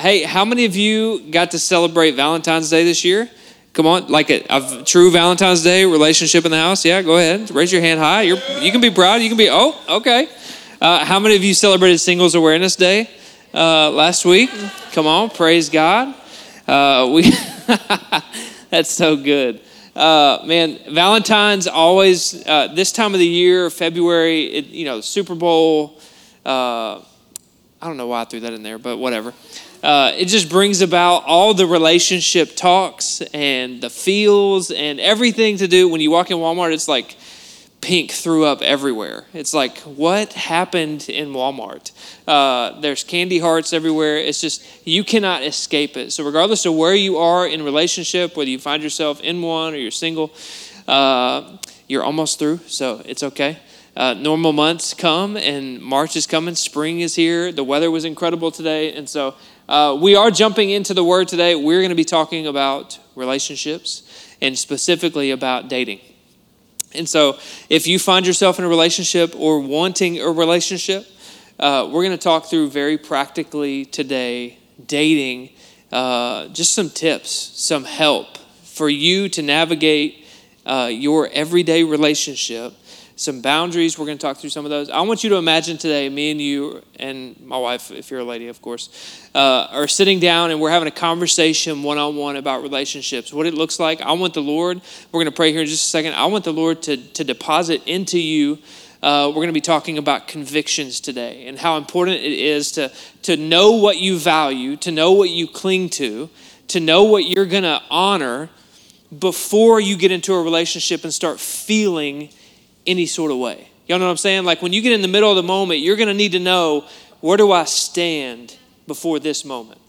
hey, how many of you got to celebrate Valentine's Day this year? Come on, like a, a, true Valentine's Day relationship in the house. Yeah, go ahead. Raise your hand high. You're, you can be proud. You can be, oh, okay. Uh, how many of you celebrated Singles Awareness Day uh, last week? Come on, praise God. Uh, we That's so good. Uh, man, Valentine's always, uh, this time of the year, February, it, you know, Super Bowl. Uh, I don't know why I threw that in there, but whatever uh, it just brings about all the relationship talks and the feels and everything to do. When you walk in Walmart, it's like pink threw up everywhere. It's like, what happened in Walmart? Uh, there's candy hearts everywhere. It's just, you cannot escape it. So, regardless of where you are in relationship, whether you find yourself in one or you're single, uh, you're almost through, so it's okay. Uh, normal months come and March is coming, spring is here. The weather was incredible today, and so uh, we are jumping into the word today. We're going to be talking about relationships and specifically about dating. And so, if you find yourself in a relationship or wanting a relationship, uh, we're going to talk through very practically today dating, uh, just some tips, some help for you to navigate uh, your everyday relationship some boundaries. We're going to talk through some of those. I want you to imagine today, me and you, and my wife, if you're a lady, of course, uh, are sitting down and we're having a conversation one on one about relationships, what it looks like. I want the Lord, we're going to pray here in just a second. I want the Lord to, to deposit into you. Uh, we're going to be talking about convictions today and how important it is to, to know what you value, to know what you cling to, to know what you're going to honor before you get into a relationship and start feeling any sort of way. Y'all know what I'm saying? Like when you get in the middle of the moment, you're going to need to know where do I stand before this moment.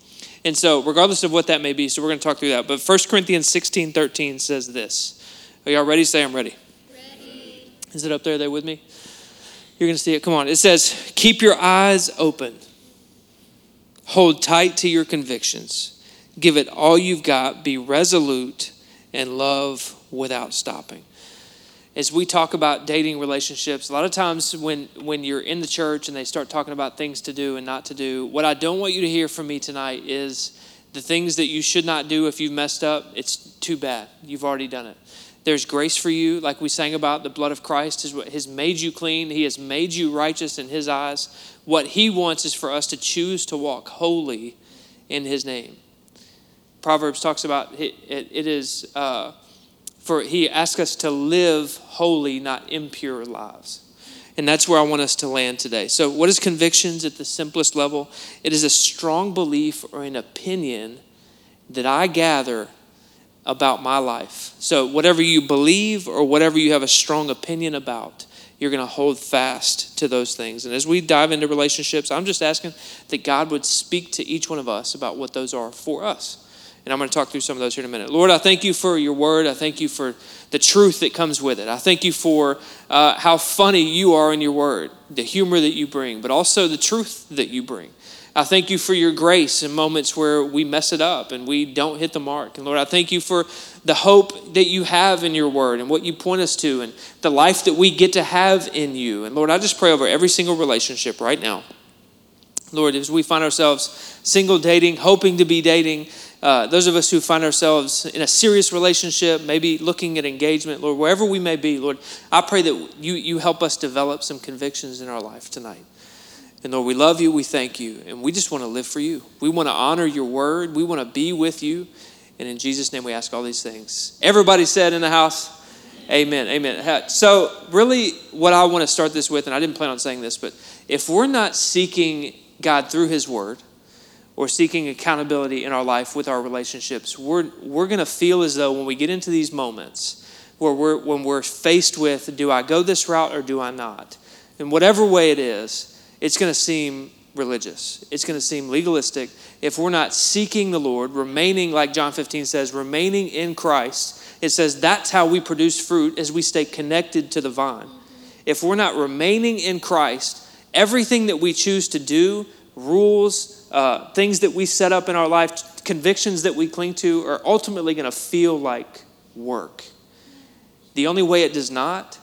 And so, regardless of what that may be, so we're going to talk through that. But 1 Corinthians 16 13 says this. Are y'all ready? Say, I'm ready. ready. Is it up there? There with me? You're going to see it. Come on. It says, Keep your eyes open, hold tight to your convictions, give it all you've got, be resolute, and love without stopping as we talk about dating relationships, a lot of times when, when you're in the church and they start talking about things to do and not to do, what I don't want you to hear from me tonight is the things that you should not do if you've messed up. It's too bad. You've already done it. There's grace for you, like we sang about. The blood of Christ has made you clean. He has made you righteous in His eyes. What He wants is for us to choose to walk holy in His name. Proverbs talks about it, it, it is. Uh, for he asks us to live holy, not impure lives. And that's where I want us to land today. So, what is convictions at the simplest level? It is a strong belief or an opinion that I gather about my life. So, whatever you believe or whatever you have a strong opinion about, you're going to hold fast to those things. And as we dive into relationships, I'm just asking that God would speak to each one of us about what those are for us. And I'm going to talk through some of those here in a minute. Lord, I thank you for your word. I thank you for the truth that comes with it. I thank you for uh, how funny you are in your word, the humor that you bring, but also the truth that you bring. I thank you for your grace in moments where we mess it up and we don't hit the mark. And Lord, I thank you for the hope that you have in your word and what you point us to and the life that we get to have in you. And Lord, I just pray over every single relationship right now. Lord, as we find ourselves single dating, hoping to be dating, uh, those of us who find ourselves in a serious relationship, maybe looking at engagement, Lord, wherever we may be, Lord, I pray that you, you help us develop some convictions in our life tonight. And Lord, we love you, we thank you, and we just want to live for you. We want to honor your word, we want to be with you. And in Jesus' name, we ask all these things. Everybody said in the house, Amen. Amen. So, really, what I want to start this with, and I didn't plan on saying this, but if we're not seeking God through His Word, or seeking accountability in our life with our relationships, we're, we're going to feel as though when we get into these moments where we're, when we're faced with, do I go this route or do I not? In whatever way it is, it's going to seem religious. It's going to seem legalistic if we're not seeking the Lord, remaining, like John 15 says, remaining in Christ. It says that's how we produce fruit as we stay connected to the vine. If we're not remaining in Christ, everything that we choose to do, rules, uh, things that we set up in our life, convictions that we cling to, are ultimately going to feel like work. The only way it does not,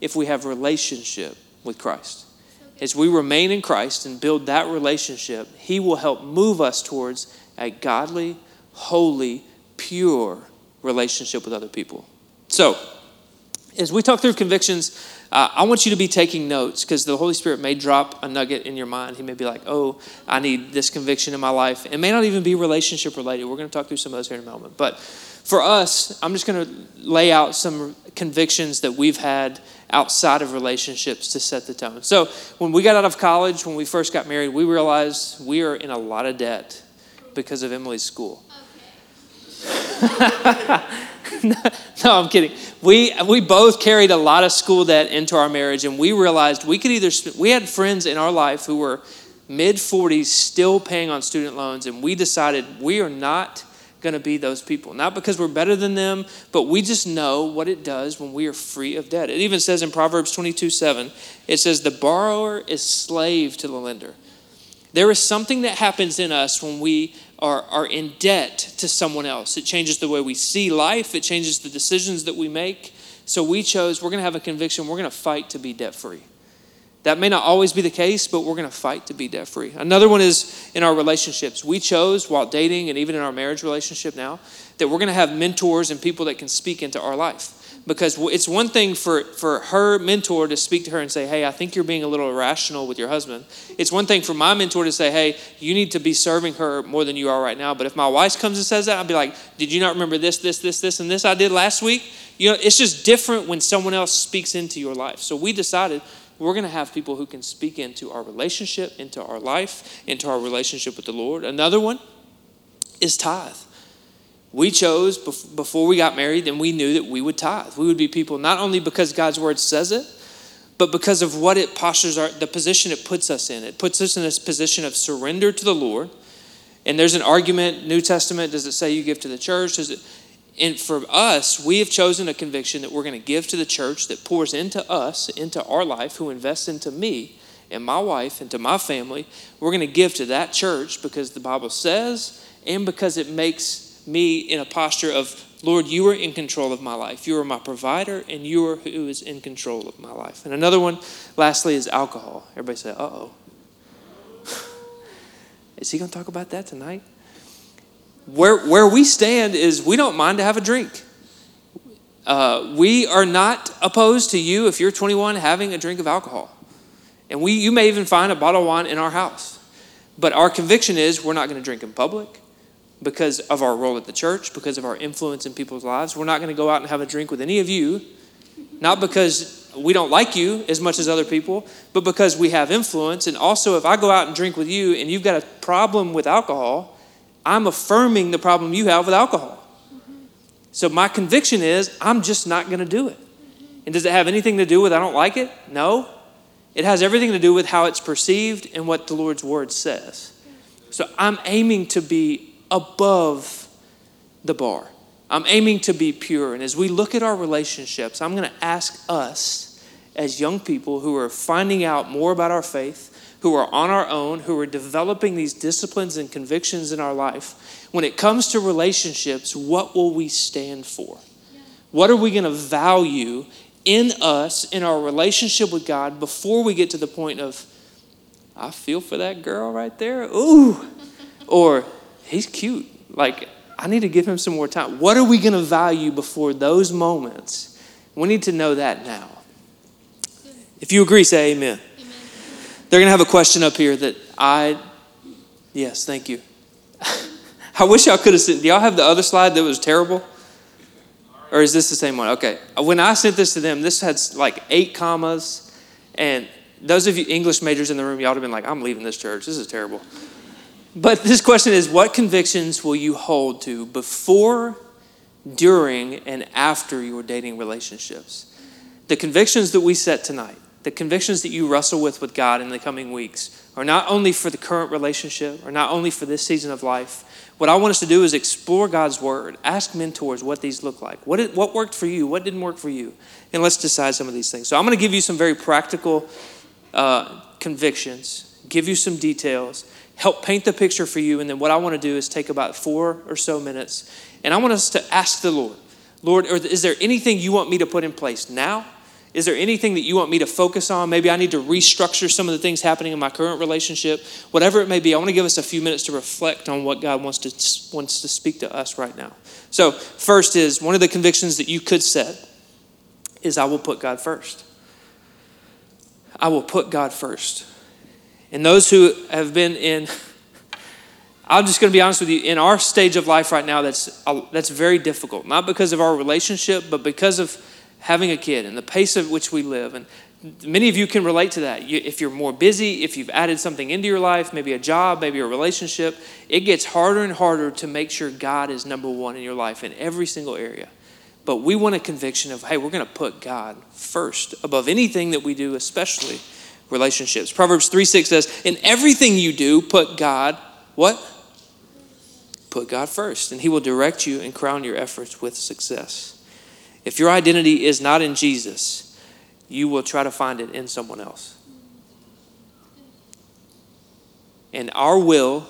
if we have relationship with Christ. as we remain in Christ and build that relationship, He will help move us towards a godly, holy, pure relationship with other people. So, as we talk through convictions, uh, I want you to be taking notes because the Holy Spirit may drop a nugget in your mind. He may be like, oh, I need this conviction in my life. It may not even be relationship related. We're going to talk through some of those here in a moment. But for us, I'm just going to lay out some convictions that we've had outside of relationships to set the tone. So, when we got out of college, when we first got married, we realized we are in a lot of debt because of Emily's school. Okay. no, I'm kidding. We, we both carried a lot of school debt into our marriage, and we realized we could either, we had friends in our life who were mid 40s still paying on student loans, and we decided we are not going to be those people. Not because we're better than them, but we just know what it does when we are free of debt. It even says in Proverbs 22 7, it says, The borrower is slave to the lender. There is something that happens in us when we are, are in debt to someone else. It changes the way we see life, it changes the decisions that we make. So we chose, we're going to have a conviction, we're going to fight to be debt free. That may not always be the case, but we're going to fight to be debt free. Another one is in our relationships. We chose while dating and even in our marriage relationship now that we're going to have mentors and people that can speak into our life because it's one thing for, for her mentor to speak to her and say, Hey, I think you're being a little irrational with your husband. It's one thing for my mentor to say, Hey, you need to be serving her more than you are right now. But if my wife comes and says that, I'd be like, Did you not remember this, this, this, this, and this I did last week? You know, it's just different when someone else speaks into your life. So we decided we're going to have people who can speak into our relationship, into our life, into our relationship with the Lord. Another one is tithe we chose before we got married and we knew that we would tithe. We would be people not only because God's word says it, but because of what it postures our, the position it puts us in. It puts us in this position of surrender to the Lord. And there's an argument, New Testament, does it say you give to the church? Does it and for us, we have chosen a conviction that we're going to give to the church that pours into us, into our life, who invests into me and my wife, into my family. We're going to give to that church because the Bible says and because it makes me in a posture of, Lord, you are in control of my life. You are my provider, and you are who is in control of my life. And another one, lastly, is alcohol. Everybody say, uh oh. is he going to talk about that tonight? Where, where we stand is we don't mind to have a drink. Uh, we are not opposed to you, if you're 21, having a drink of alcohol. And we, you may even find a bottle of wine in our house. But our conviction is we're not going to drink in public because of our role at the church, because of our influence in people's lives. We're not going to go out and have a drink with any of you, not because we don't like you as much as other people, but because we have influence. And also, if I go out and drink with you and you've got a problem with alcohol, I'm affirming the problem you have with alcohol. So my conviction is I'm just not going to do it. And does it have anything to do with I don't like it? No. It has everything to do with how it's perceived and what the Lord's word says. So I'm aiming to be above the bar. I'm aiming to be pure. And as we look at our relationships, I'm going to ask us as young people who are finding out more about our faith, who are on our own, who are developing these disciplines and convictions in our life, when it comes to relationships, what will we stand for? What are we going to value in us, in our relationship with God, before we get to the point of, I feel for that girl right there? Ooh. Or, he's cute. Like, I need to give him some more time. What are we going to value before those moments? We need to know that now. If you agree, say amen. amen. They're going to have a question up here that I, yes, thank you. I wish y'all could have sent, do y'all have the other slide that was terrible? Or is this the same one? Okay. Uh, when I sent this to them, this had like eight commas. And those of you English majors in the room, y'all would have been like, I'm leaving this church. This is terrible. But this question is what convictions will you hold to before, during, and after your dating relationships? The convictions that we set tonight, the convictions that you wrestle with with God in the coming weeks, are not only for the current relationship or not only for this season of life. What I want us to do is explore God's word, ask mentors what these look like. What, did, what worked for you? What didn't work for you? And let's decide some of these things. So I'm going to give you some very practical uh, convictions, give you some details help paint the picture for you. And then what I want to do is take about four or so minutes, and I want us to ask the Lord, Lord, is there anything you want me to put in place now? Is there anything that you want me to focus on? Maybe I need to restructure some of the things happening in my current relationship. Whatever it may be, I want to give us a few minutes to reflect on what God wants to, wants to speak to us right now. So, first is one of the convictions that you could set is I will put God first. I will put God first. And those who have been in, I'm just going to be honest with you, in our stage of life right now, that's, that's very difficult. Not because of our relationship, but because of having a kid and the pace at which we live. And many of you can relate to that. You, if you're more busy, if you've added something into your life, maybe a job, maybe a relationship, it gets harder and harder to make sure God is number one in your life in every single area. But we want a conviction of, hey, we're going to put God first above anything that we do, especially relationships. Proverbs 3 6 says, In everything you do, put God, what? Put God first, and He will direct you and crown your efforts with success. If your identity is not in Jesus, you will try to find it in someone else. And our will,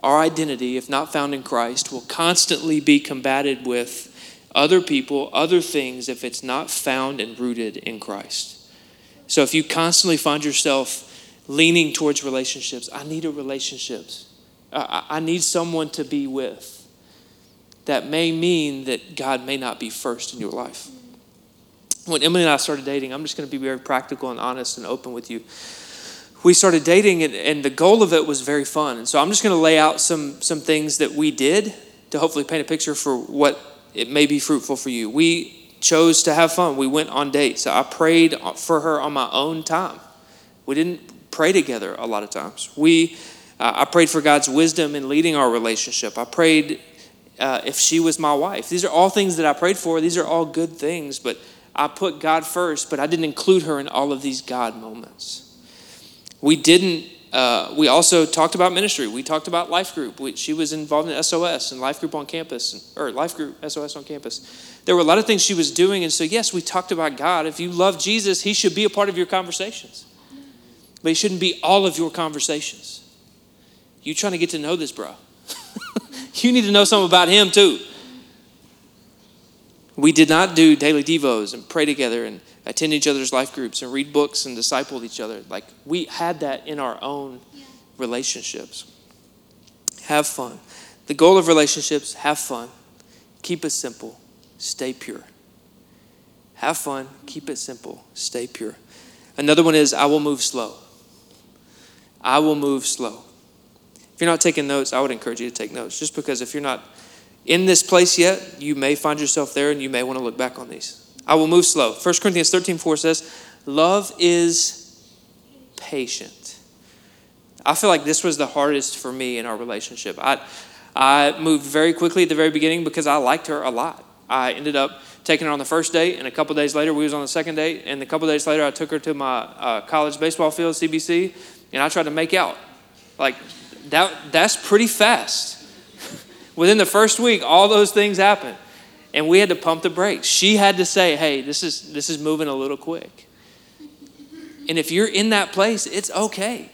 our identity, if not found in Christ, will constantly be combated with other people, other things, if it's not found and rooted in Christ. So if you constantly find yourself leaning towards relationships, I need a relationship. I need someone to be with that may mean that God may not be first in your life. When Emily and I started dating, I'm just going to be very practical and honest and open with you. We started dating, and, and the goal of it was very fun. And so I'm just going to lay out some, some things that we did to hopefully paint a picture for what it may be fruitful for you. We chose to have fun. We went on dates. I prayed for her on my own time. We didn't pray together a lot of times. We, uh, I prayed for God's wisdom in leading our relationship. I prayed uh, if she was my wife. These are all things that I prayed for. These are all good things, but I put God first, but I didn't include her in all of these God moments. We didn't, uh, we also talked about ministry. We talked about life group. We, she was involved in SOS and life group on campus, or life group SOS on campus. There were a lot of things she was doing, and so yes, we talked about God. If you love Jesus, he should be a part of your conversations, but he shouldn't be all of your conversations. You trying to get to know this, bro you need to know something about him too. We did not do daily devos and pray together and attend each other's life groups and read books and disciple each other. Like we had that in our own relationships. Have fun. The goal of relationships, have fun. Keep it simple. Stay pure. Have fun. Keep it simple. Stay pure. Another one is I will move slow. I will move slow. If you're not taking notes, I would encourage you to take notes just because if you're not in this place yet, you may find yourself there and you may want to look back on these. I will move slow. 1 Corinthians 13 4 says, Love is patient. I feel like this was the hardest for me in our relationship. I, I moved very quickly at the very beginning because I liked her a lot. I ended up taking her on the first date, and a couple days later, we was on the second date, and a couple days later, I took her to my uh, college baseball field, CBC, and I tried to make out. Like, that, that's pretty fast. Within the first week, all those things happened. And we had to pump the brakes. She had to say, hey, this is, this is moving a little quick. And if you're in that place, it's okay.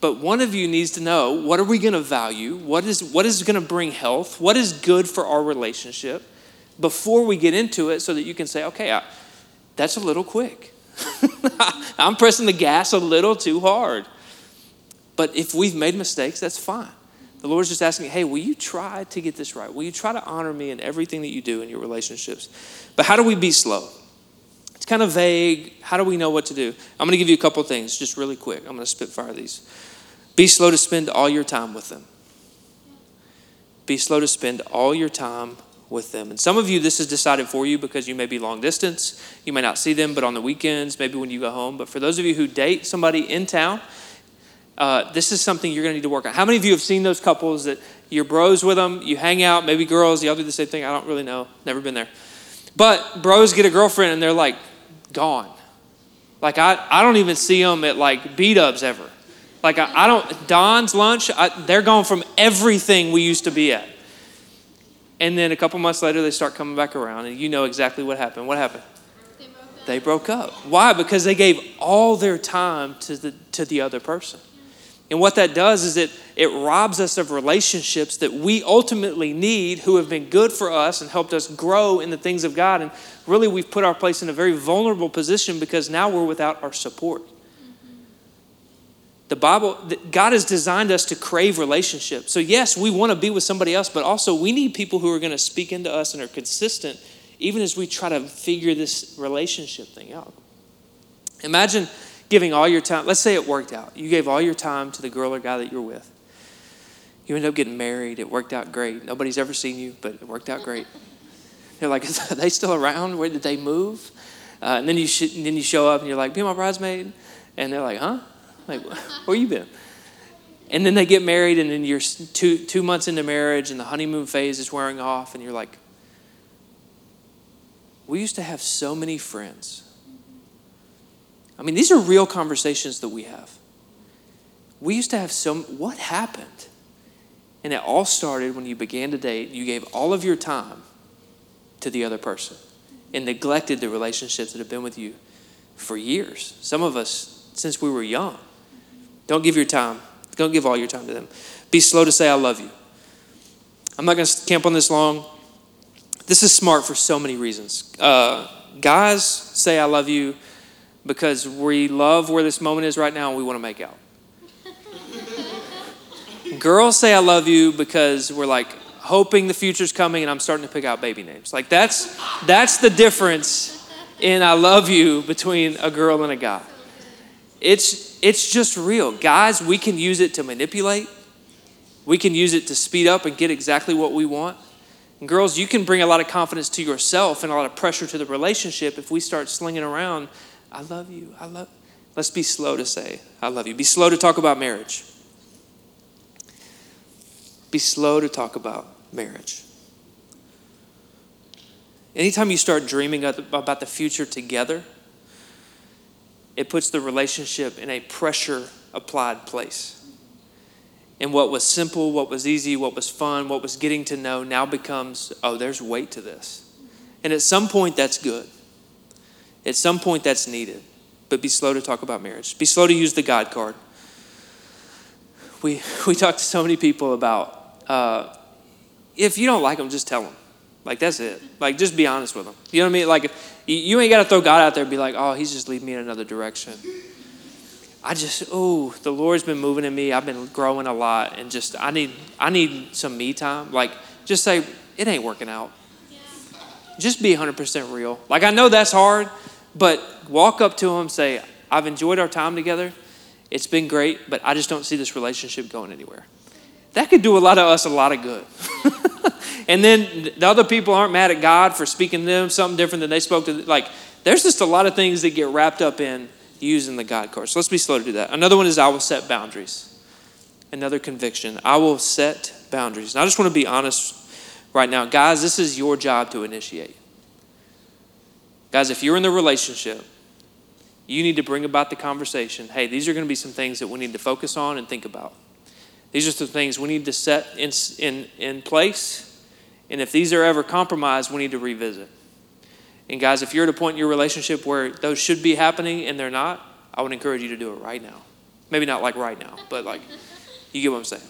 But one of you needs to know what are we going to value? What is, what is going to bring health? What is good for our relationship before we get into it so that you can say, okay, I, that's a little quick. I'm pressing the gas a little too hard. But if we've made mistakes, that's fine. The Lord's just asking, hey, will you try to get this right? Will you try to honor me in everything that you do in your relationships? But how do we be slow? It's kind of vague. How do we know what to do? I'm going to give you a couple things just really quick. I'm going to spitfire these. Be slow to spend all your time with them. Be slow to spend all your time with them. And some of you, this is decided for you because you may be long distance. You may not see them, but on the weekends, maybe when you go home. But for those of you who date somebody in town, uh, this is something you're going to need to work on. How many of you have seen those couples that you're bros with them, you hang out, maybe girls, y'all do the same thing? I don't really know, never been there. But bros get a girlfriend and they're like gone. Like I, I don't even see them at like B dubs ever. Like I, I don't, Don's lunch, I, they're gone from everything we used to be at. And then a couple months later, they start coming back around, and you know exactly what happened. What happened? They broke up. They broke up. Why? Because they gave all their time to the, to the other person. And what that does is it, it robs us of relationships that we ultimately need who have been good for us and helped us grow in the things of God. And really, we've put our place in a very vulnerable position because now we're without our support. The Bible, God has designed us to crave relationships. So, yes, we want to be with somebody else, but also we need people who are going to speak into us and are consistent, even as we try to figure this relationship thing out. Imagine giving all your time. Let's say it worked out. You gave all your time to the girl or guy that you're with. You end up getting married. It worked out great. Nobody's ever seen you, but it worked out great. They're like, are they still around? Where did they move? Uh, and then you sh- and then you show up and you're like, be my bridesmaid. And they're like, huh? Like, where you been? And then they get married, and then you're two, two months into marriage, and the honeymoon phase is wearing off, and you're like, we used to have so many friends. I mean, these are real conversations that we have. We used to have some, what happened? And it all started when you began to date, you gave all of your time to the other person and neglected the relationships that have been with you for years. Some of us, since we were young. Don't give your time. Don't give all your time to them. Be slow to say, I love you. I'm not going to camp on this long. This is smart for so many reasons. Uh, guys say, I love you because we love where this moment is right now and we want to make out. Girls say, I love you because we're like hoping the future's coming and I'm starting to pick out baby names. Like that's, that's the difference in I love you between a girl and a guy. It's, it's just real. Guys, we can use it to manipulate, we can use it to speed up and get exactly what we want. And girls, you can bring a lot of confidence to yourself and a lot of pressure to the relationship if we start slinging around, I love you, I love. Let's be slow to say, I love you. Be slow to talk about marriage. Be slow to talk about marriage. Anytime you start dreaming about the future together, it puts the relationship in a pressure applied place. And what was simple, what was easy, what was fun, what was getting to know now becomes, oh, there's weight to this. And at some point, that's good. At some point, that's needed. But be slow to talk about marriage. Be slow to use the God card. We, we talk to so many people about uh, if you don't like them, just tell them. Like, that's it. Like, just be honest with them. You know what I mean? Like, if, you ain't got to throw God out there and be like, oh, he's just leading me in another direction. I just, oh, the Lord's been moving in me. I've been growing a lot, and just I need, I need some me time. Like, just say it ain't working out. Just be 100% real. Like I know that's hard, but walk up to him, say, I've enjoyed our time together. It's been great, but I just don't see this relationship going anywhere. That could do a lot of us a lot of good. and then the other people aren't mad at God for speaking to them something different than they spoke to. Like, there's just a lot of things that get wrapped up in using the God card. So let's be slow to do that. Another one is I will set boundaries. Another conviction. I will set boundaries. And I just want to be honest right now. Guys, this is your job to initiate. Guys, if you're in the relationship, you need to bring about the conversation. Hey, these are going to be some things that we need to focus on and think about. These are some things we need to set in, in, in place. And if these are ever compromised, we need to revisit. And guys, if you're at a point in your relationship where those should be happening and they're not, I would encourage you to do it right now. Maybe not like right now, but like, you get what I'm saying.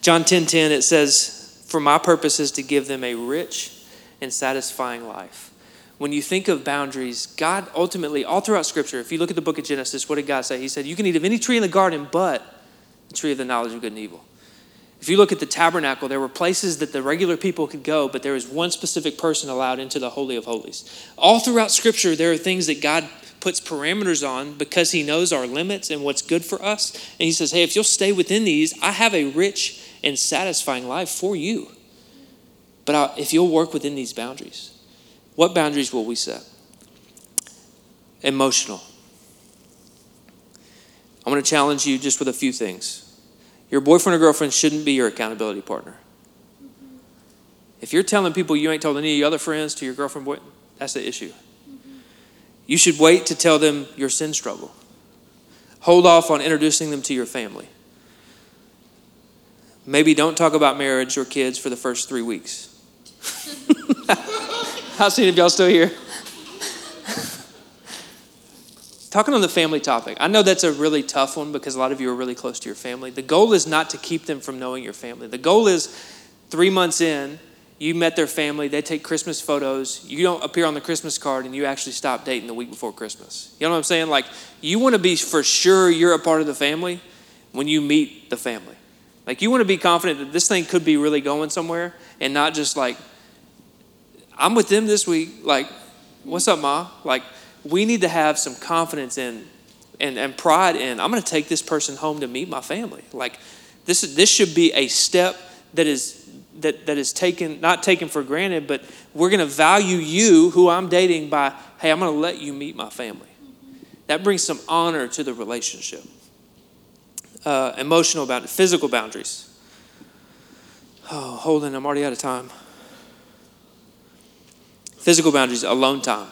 John 10 10, it says, For my purpose is to give them a rich and satisfying life. When you think of boundaries, God ultimately, all throughout Scripture, if you look at the book of Genesis, what did God say? He said, You can eat of any tree in the garden, but the tree of the knowledge of good and evil. If you look at the tabernacle, there were places that the regular people could go, but there was one specific person allowed into the Holy of Holies. All throughout Scripture, there are things that God puts parameters on because He knows our limits and what's good for us. And He says, Hey, if you'll stay within these, I have a rich and satisfying life for you. But if you'll work within these boundaries, what boundaries will we set? Emotional. I'm going to challenge you just with a few things. Your boyfriend or girlfriend shouldn't be your accountability partner. If you're telling people you ain't told any of your other friends to your girlfriend, boy, that's the issue. You should wait to tell them your sin struggle. Hold off on introducing them to your family. Maybe don't talk about marriage or kids for the first three weeks. How soon of y'all still here? talking on the family topic, I know that's a really tough one because a lot of you are really close to your family. The goal is not to keep them from knowing your family. The goal is three months in, you met their family, they take Christmas photos, you don't appear on the Christmas card, and you actually stop dating the week before Christmas. You know what I'm saying? Like, you want to be for sure you're a part of the family when you meet the family. Like, you want to be confident that this thing could be really going somewhere and not just like, I'm with them this week. Like, what's up, Ma? Like, we need to have some confidence in and, and pride in, I'm going to take this person home to meet my family. Like, this, this should be a step that is that, that is taken, not taken for granted, but we're going to value you, who I'm dating, by, hey, I'm going to let you meet my family. That brings some honor to the relationship. Uh, emotional boundaries, physical boundaries. Oh, Holden, I'm already out of time. Physical boundaries, alone time.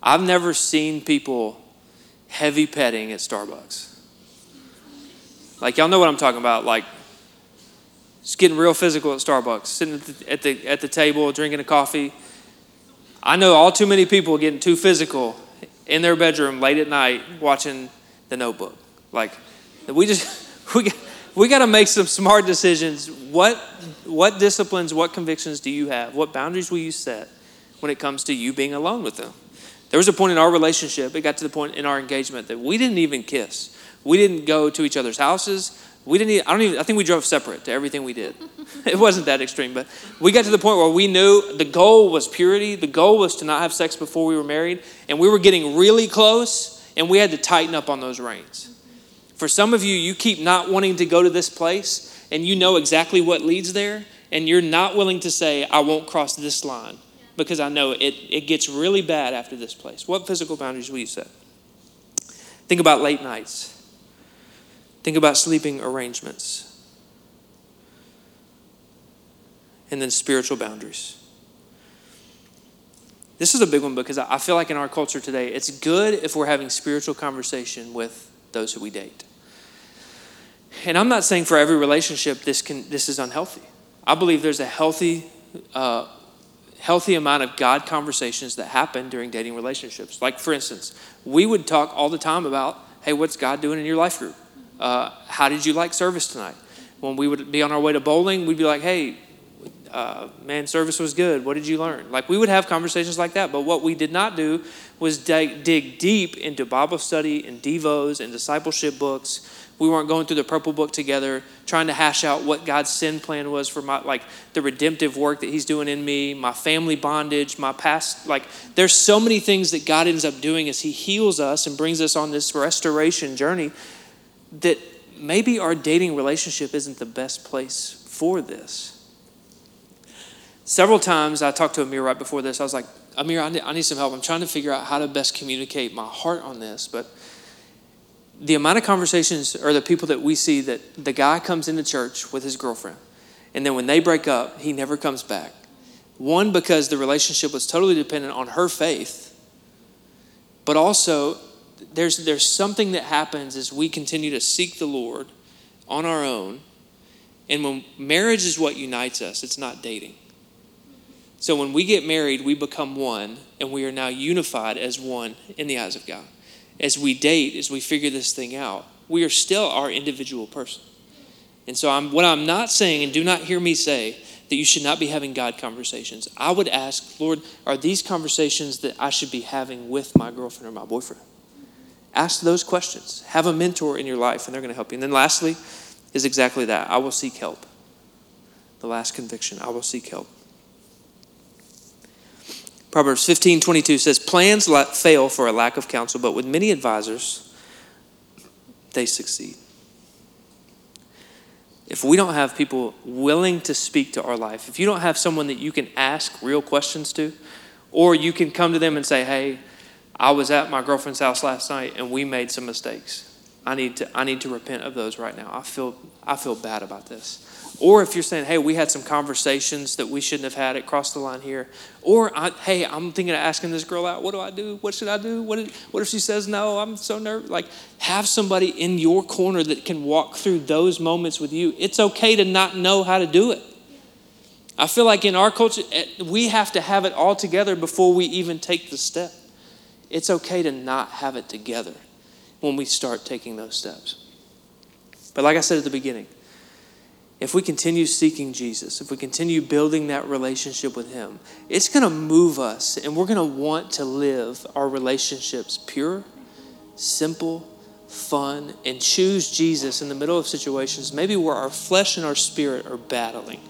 I've never seen people heavy petting at Starbucks. Like, y'all know what I'm talking about. Like, just getting real physical at Starbucks, sitting at the, at the, at the table, drinking a coffee. I know all too many people getting too physical in their bedroom late at night watching the notebook. Like, we just, we, we got to make some smart decisions. What, what disciplines, what convictions do you have? What boundaries will you set when it comes to you being alone with them? There was a point in our relationship, it got to the point in our engagement that we didn't even kiss. We didn't go to each other's houses. We didn't. Even, I don't even. I think we drove separate to everything we did. it wasn't that extreme, but we got to the point where we knew the goal was purity. The goal was to not have sex before we were married, and we were getting really close, and we had to tighten up on those reins. For some of you, you keep not wanting to go to this place, and you know exactly what leads there, and you're not willing to say, "I won't cross this line," because I know it. It gets really bad after this place. What physical boundaries will you set? Think about late nights. Think about sleeping arrangements. And then spiritual boundaries. This is a big one because I feel like in our culture today, it's good if we're having spiritual conversation with those who we date. And I'm not saying for every relationship this can this is unhealthy. I believe there's a healthy, uh, healthy amount of God conversations that happen during dating relationships. Like for instance, we would talk all the time about, hey, what's God doing in your life group? uh, how did you like service tonight? When we would be on our way to bowling, we'd be like, hey, uh, man, service was good. What did you learn? Like we would have conversations like that. But what we did not do was dig, dig deep into Bible study and devos and discipleship books. We weren't going through the purple book together, trying to hash out what God's sin plan was for my like the redemptive work that He's doing in me, my family bondage, my past. Like there's so many things that God ends up doing as He heals us and brings us on this restoration journey that maybe our dating relationship isn't the best place for this. Several times I talked to Amir right before this. I was like, Amir, I need, some help. I'm trying to figure out how to best communicate my heart on this. But the amount of conversations or the people that we see that the guy comes into church with his girlfriend, and then when they break up, he never comes back. One, because the relationship was totally dependent on her faith, but also there's, there's something that happens as we continue to seek the Lord on our own. And when marriage is what unites us, it's not dating. So when we get married, we become one, and we are now unified as one in the eyes of God. As we date, as we figure this thing out, we are still our individual person. And so I'm, what I'm not saying, and do not hear me say, that you should not be having God conversations. I would ask, Lord, are these conversations that I should be having with my girlfriend or my boyfriend? Ask those questions. Have a mentor in your life, and they're going to help you. And then lastly, is exactly that I will seek help. The last conviction I will seek help. Proverbs 15 22 says, Plans fail for a lack of counsel, but with many advisors, they succeed. If we don't have people willing to speak to our life, if you don't have someone that you can ask real questions to, or you can come to them and say, Hey, I was at my girlfriend's house last night and we made some mistakes. I need to I need to repent of those right now. I feel I feel bad about this. Or if you're saying, hey, we had some conversations that we shouldn't have had, it crossed the line here. Or, hey, I'm thinking of asking this girl out. What do I do? What should I do? What, if, what if she says no? I'm so nervous. Like, have somebody in your corner that can walk through those moments with you. It's okay to not know how to do it. I feel like in our culture, eh, we have to have it all together before we even take the step It's okay to not have it together when we start taking those steps. But like I said at the beginning, if we continue seeking Jesus, if we continue building that relationship with Him, it's going to move us and we're going to want to live our relationships pure, simple, fun, and choose Jesus in the middle of situations maybe where our flesh and our spirit are battling.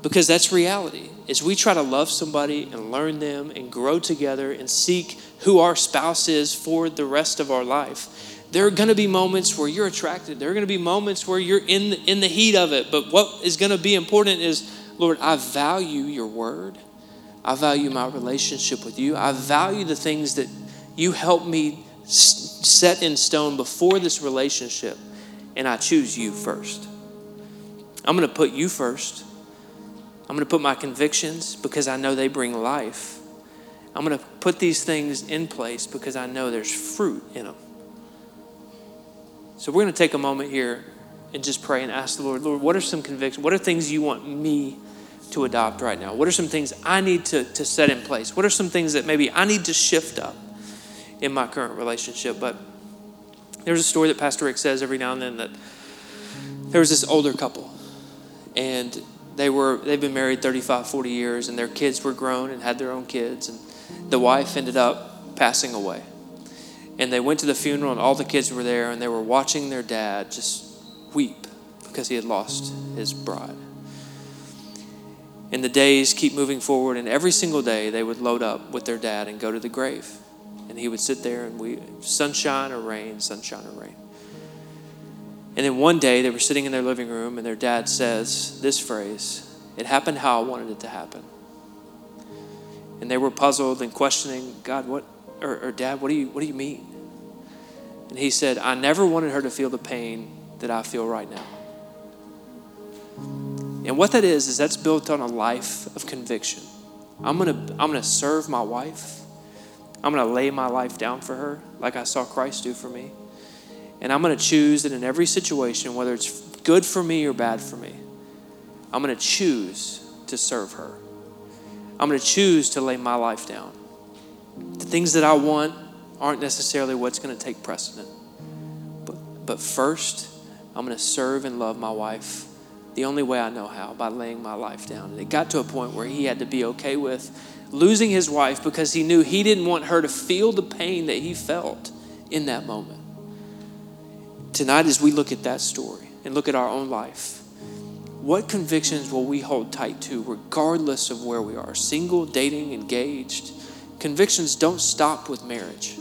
Because that's reality. As we try to love somebody and learn them and grow together and seek who our spouse is for the rest of our life, there are going to be moments where you're attracted. There are going to be moments where you're in the, in the heat of it. But what is going to be important is, Lord, I value your word. I value my relationship with you. I value the things that you help me set in stone before this relationship. And I choose you first. I'm going to put you first. I'm going to put my convictions because I know they bring life. I'm going to put these things in place because I know there's fruit in them. So we're going to take a moment here and just pray and ask the Lord, Lord, what are some convictions? What are things you want me to adopt right now? What are some things I need to, to set in place? What are some things that maybe I need to shift up in my current relationship? But there's a story that Pastor Rick says every now and then that there was this older couple and they were they've been married 35 40 years and their kids were grown and had their own kids and the wife ended up passing away and they went to the funeral, and all the kids were there, and they were watching their dad just weep because he had lost his bride. And the days keep moving forward, and every single day they would load up with their dad and go to the grave. And he would sit there and we sunshine or rain, sunshine or rain. And then one day they were sitting in their living room, and their dad says this phrase It happened how I wanted it to happen. And they were puzzled and questioning God, what, or, or Dad, what do, you, what do you mean? And he said, I never wanted her to feel the pain that I feel right now. And what that is, is that's built on a life of conviction. I'm gonna, I'm gonna serve my wife. I'm gonna lay my life down for her, like I saw Christ do for me. And I'm gonna choose that in every situation, whether it's good for me or bad for me, I'm gonna choose to serve her. I'm gonna choose to lay my life down. The things that I want aren't necessarily what's going to take precedent. But, but first, I'm going to serve and love my wife the only way I know how, by laying my life down. And it got to a point where he had to be okay with losing his wife because he knew he didn't want her to feel the pain that he felt in that moment. Tonight, as we look at that story and look at our own life, what convictions will we hold tight to regardless of where we are single, dating, engaged? Convictions don't stop with marriage.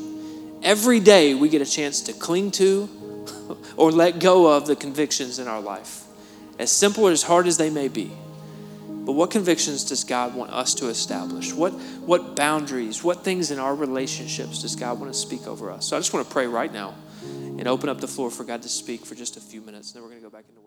Every day we get a chance to cling to or let go of the convictions in our life, as simple or as hard as they may be. But what convictions does God want us to establish? What, what boundaries, what things in our relationships does God want to speak over us? So I just want to pray right now and open up the floor for God to speak for just a few minutes, and then we're going to go back into.